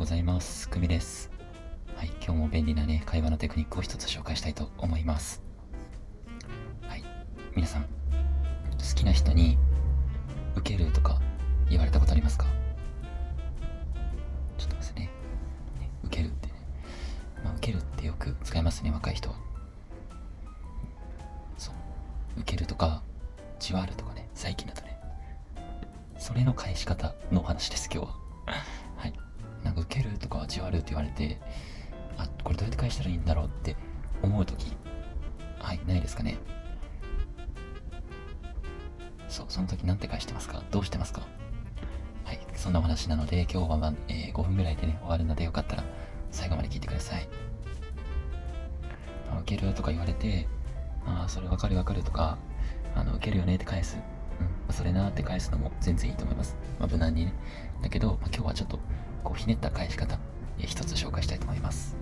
ございます。くみです。はい、今日も便利なね、会話のテクニックを一つ紹介したいと思います。はい、皆さん、好きな人に受けるとか言われたことありますか？ちょっとですね、ね受けるってね、まあ、受けるってよく使いますね、若い人は。そう、受けるとか、じわるとかね、最近だとね、それの返し方のお話です、今日は。はい。って言われて、あ、これどうやって返したらいいんだろうって思うとき、はい、ないですかね。そう、その時なんて返してますか？どうしてますか？はい、そんなお話なので、今日は、ま、えー、5分ぐらいでね、終わるのでよかったら最後まで聞いてください。あ、受けるとか言われて、ああ、それわかるわかるとか、あの、受けるよねって返す。うん、それなって返すのも全然いいと思います。まあ、無難にね。だけど、まあ、今日はちょっと、こう、ひねった返し方、一つ紹介したいと思います。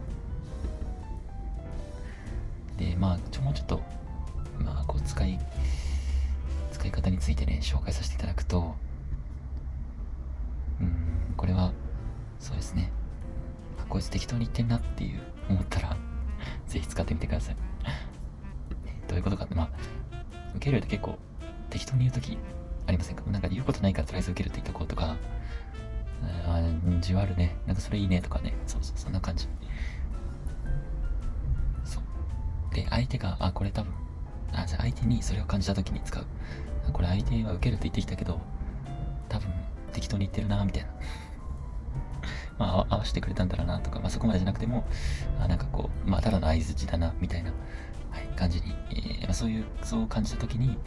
で、まあ、ちょ、もうちょっと、まあ、こう、使い、使い方についてね、紹介させていただくと、うん、これは、そうですね。こいつ適当に言ってんなっていう思ったら ぜひ使ってみてくださいどういうことかって、まあ、受けるって結構適当に言うときありませんか？なんか言うことないからとりあえず受けるって言っとこうとか、あじわるね。なんかそれいいねとかね。そうそう、そんな感じ。そう。で、相手が、あ、これ多分、あ、じゃあ相手にそれを感じたときに使う。これ相手は受けるって言ってきたけど、多分適当に言ってるな、みたいな。まあ、合わせてくれたんだろうなとか、まあそこまでじゃなくても、あなんかこう、まあただの相づちだな、みたいな、はい、感じに、えー、まあ、そういう、そう感じたときに、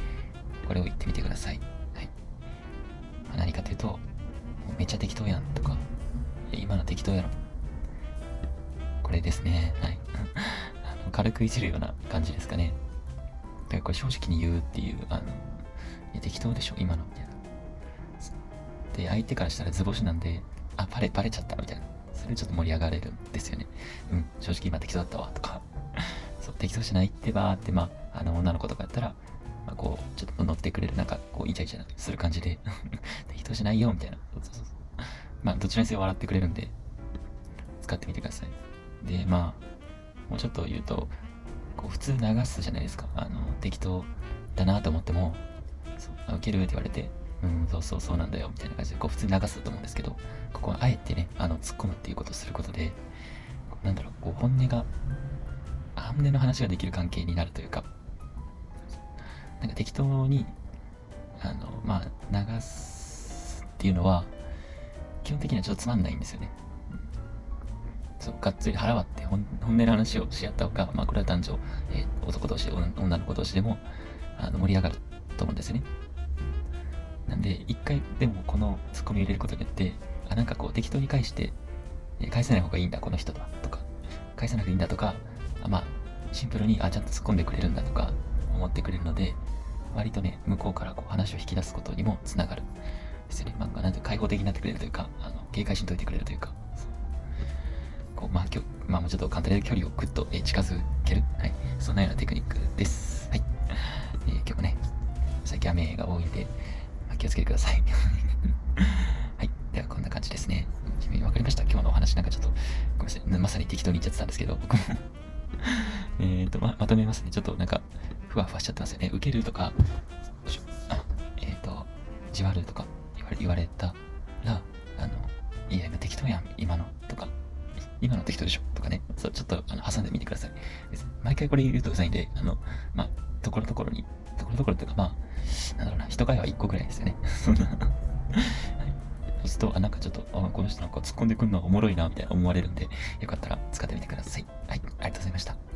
これを言ってみてください。はい。まあ、何かというと、めっちゃ適当やんとか、今の適当やろ。これですね。はい。あの軽くいじるような感じですかね。だからこれ正直に言うっていう、あの、いや適当でしょ、今の、みたいな。で、相手からしたら図星なんで、あ、バレ、バレちゃったみたいな。それちょっと盛り上がれるんですよね。うん、正直今適当だったわ、とか。そう、適当じゃないってばーって、まあ、あの、女の子とかやったら、まあ、こう、ちょっと乗ってくれる、なんか、こう、イチャイチャする感じで 適当じゃないよ、みたいな。そうそう。まあ、どちらにせよ笑ってくれるんで、使ってみてください。で、まあ、もうちょっと言うと、こう、普通流すじゃないですか。あの、適当だなと思っても、そう受けるって言われて、うん、そうそうそうなんだよ、みたいな感じで、こう、普通に流すと思うんですけど、ここはあえてね、あの、突っ込むっていうことをすることで、なんだろう、こう、本音が、本音の話ができる関係になるというか、なんか適当に、あの、まあ、流すっていうのは、基本的にはちょっとつまんないんですよね。そう、がっつり腹割って本音の話をし合った方が、まあ、これは男女、えー、男同士、女の子同士でも、あの、盛り上がると思うんですよね。なんで、一回でもこのツッコミを入れることによって、あ、なんかこう適当に返して、え返せない方がいいんだ、この人とは、とか、返さなくていいんだとか、あまあ、シンプルに、あ、ちゃんと突っ込んでくれるんだとか、思ってくれるので、割とね、向こうからこう話を引き出すことにもつながる。ですよね。まあ、なんて開放的になってくれるというか、あの警戒しんといてくれるというか、こう、まあ、きょまあ、もうちょっと簡単に距離をぐっと、え近づける。はい。そんなようなテクニックです。はい。えー、今日もね、最近雨が多いんで、まあ、気をつけてください。はい。では、こんな感じですね。君わかりました？今日のお話なんかちょっと、ごめんなさい。まさに適当に言っちゃってたんですけど、僕 もえっと、ま、まとめますね。ちょっとなんか、ふわふわしちゃってますよね。受けるとか、あえっ、ー、と、じわるとか言われたら、あの、いや、今適当やん、今の、とか、今の適当でしょ、とかね、そう、ちょっとあの挟んでみてください。毎回これ言うとうざいんで、あの、まあ、ところどころに、ところどころというか、まあ、なんだろうな、人会話1個ぐらいですよね。そんな。はい。そうすると、あ、なんかちょっと、あ、この人なんか突っ込んでくるのはおもろいな、みたいな思われるんで、よかったら使ってみてください。はい、ありがとうございました。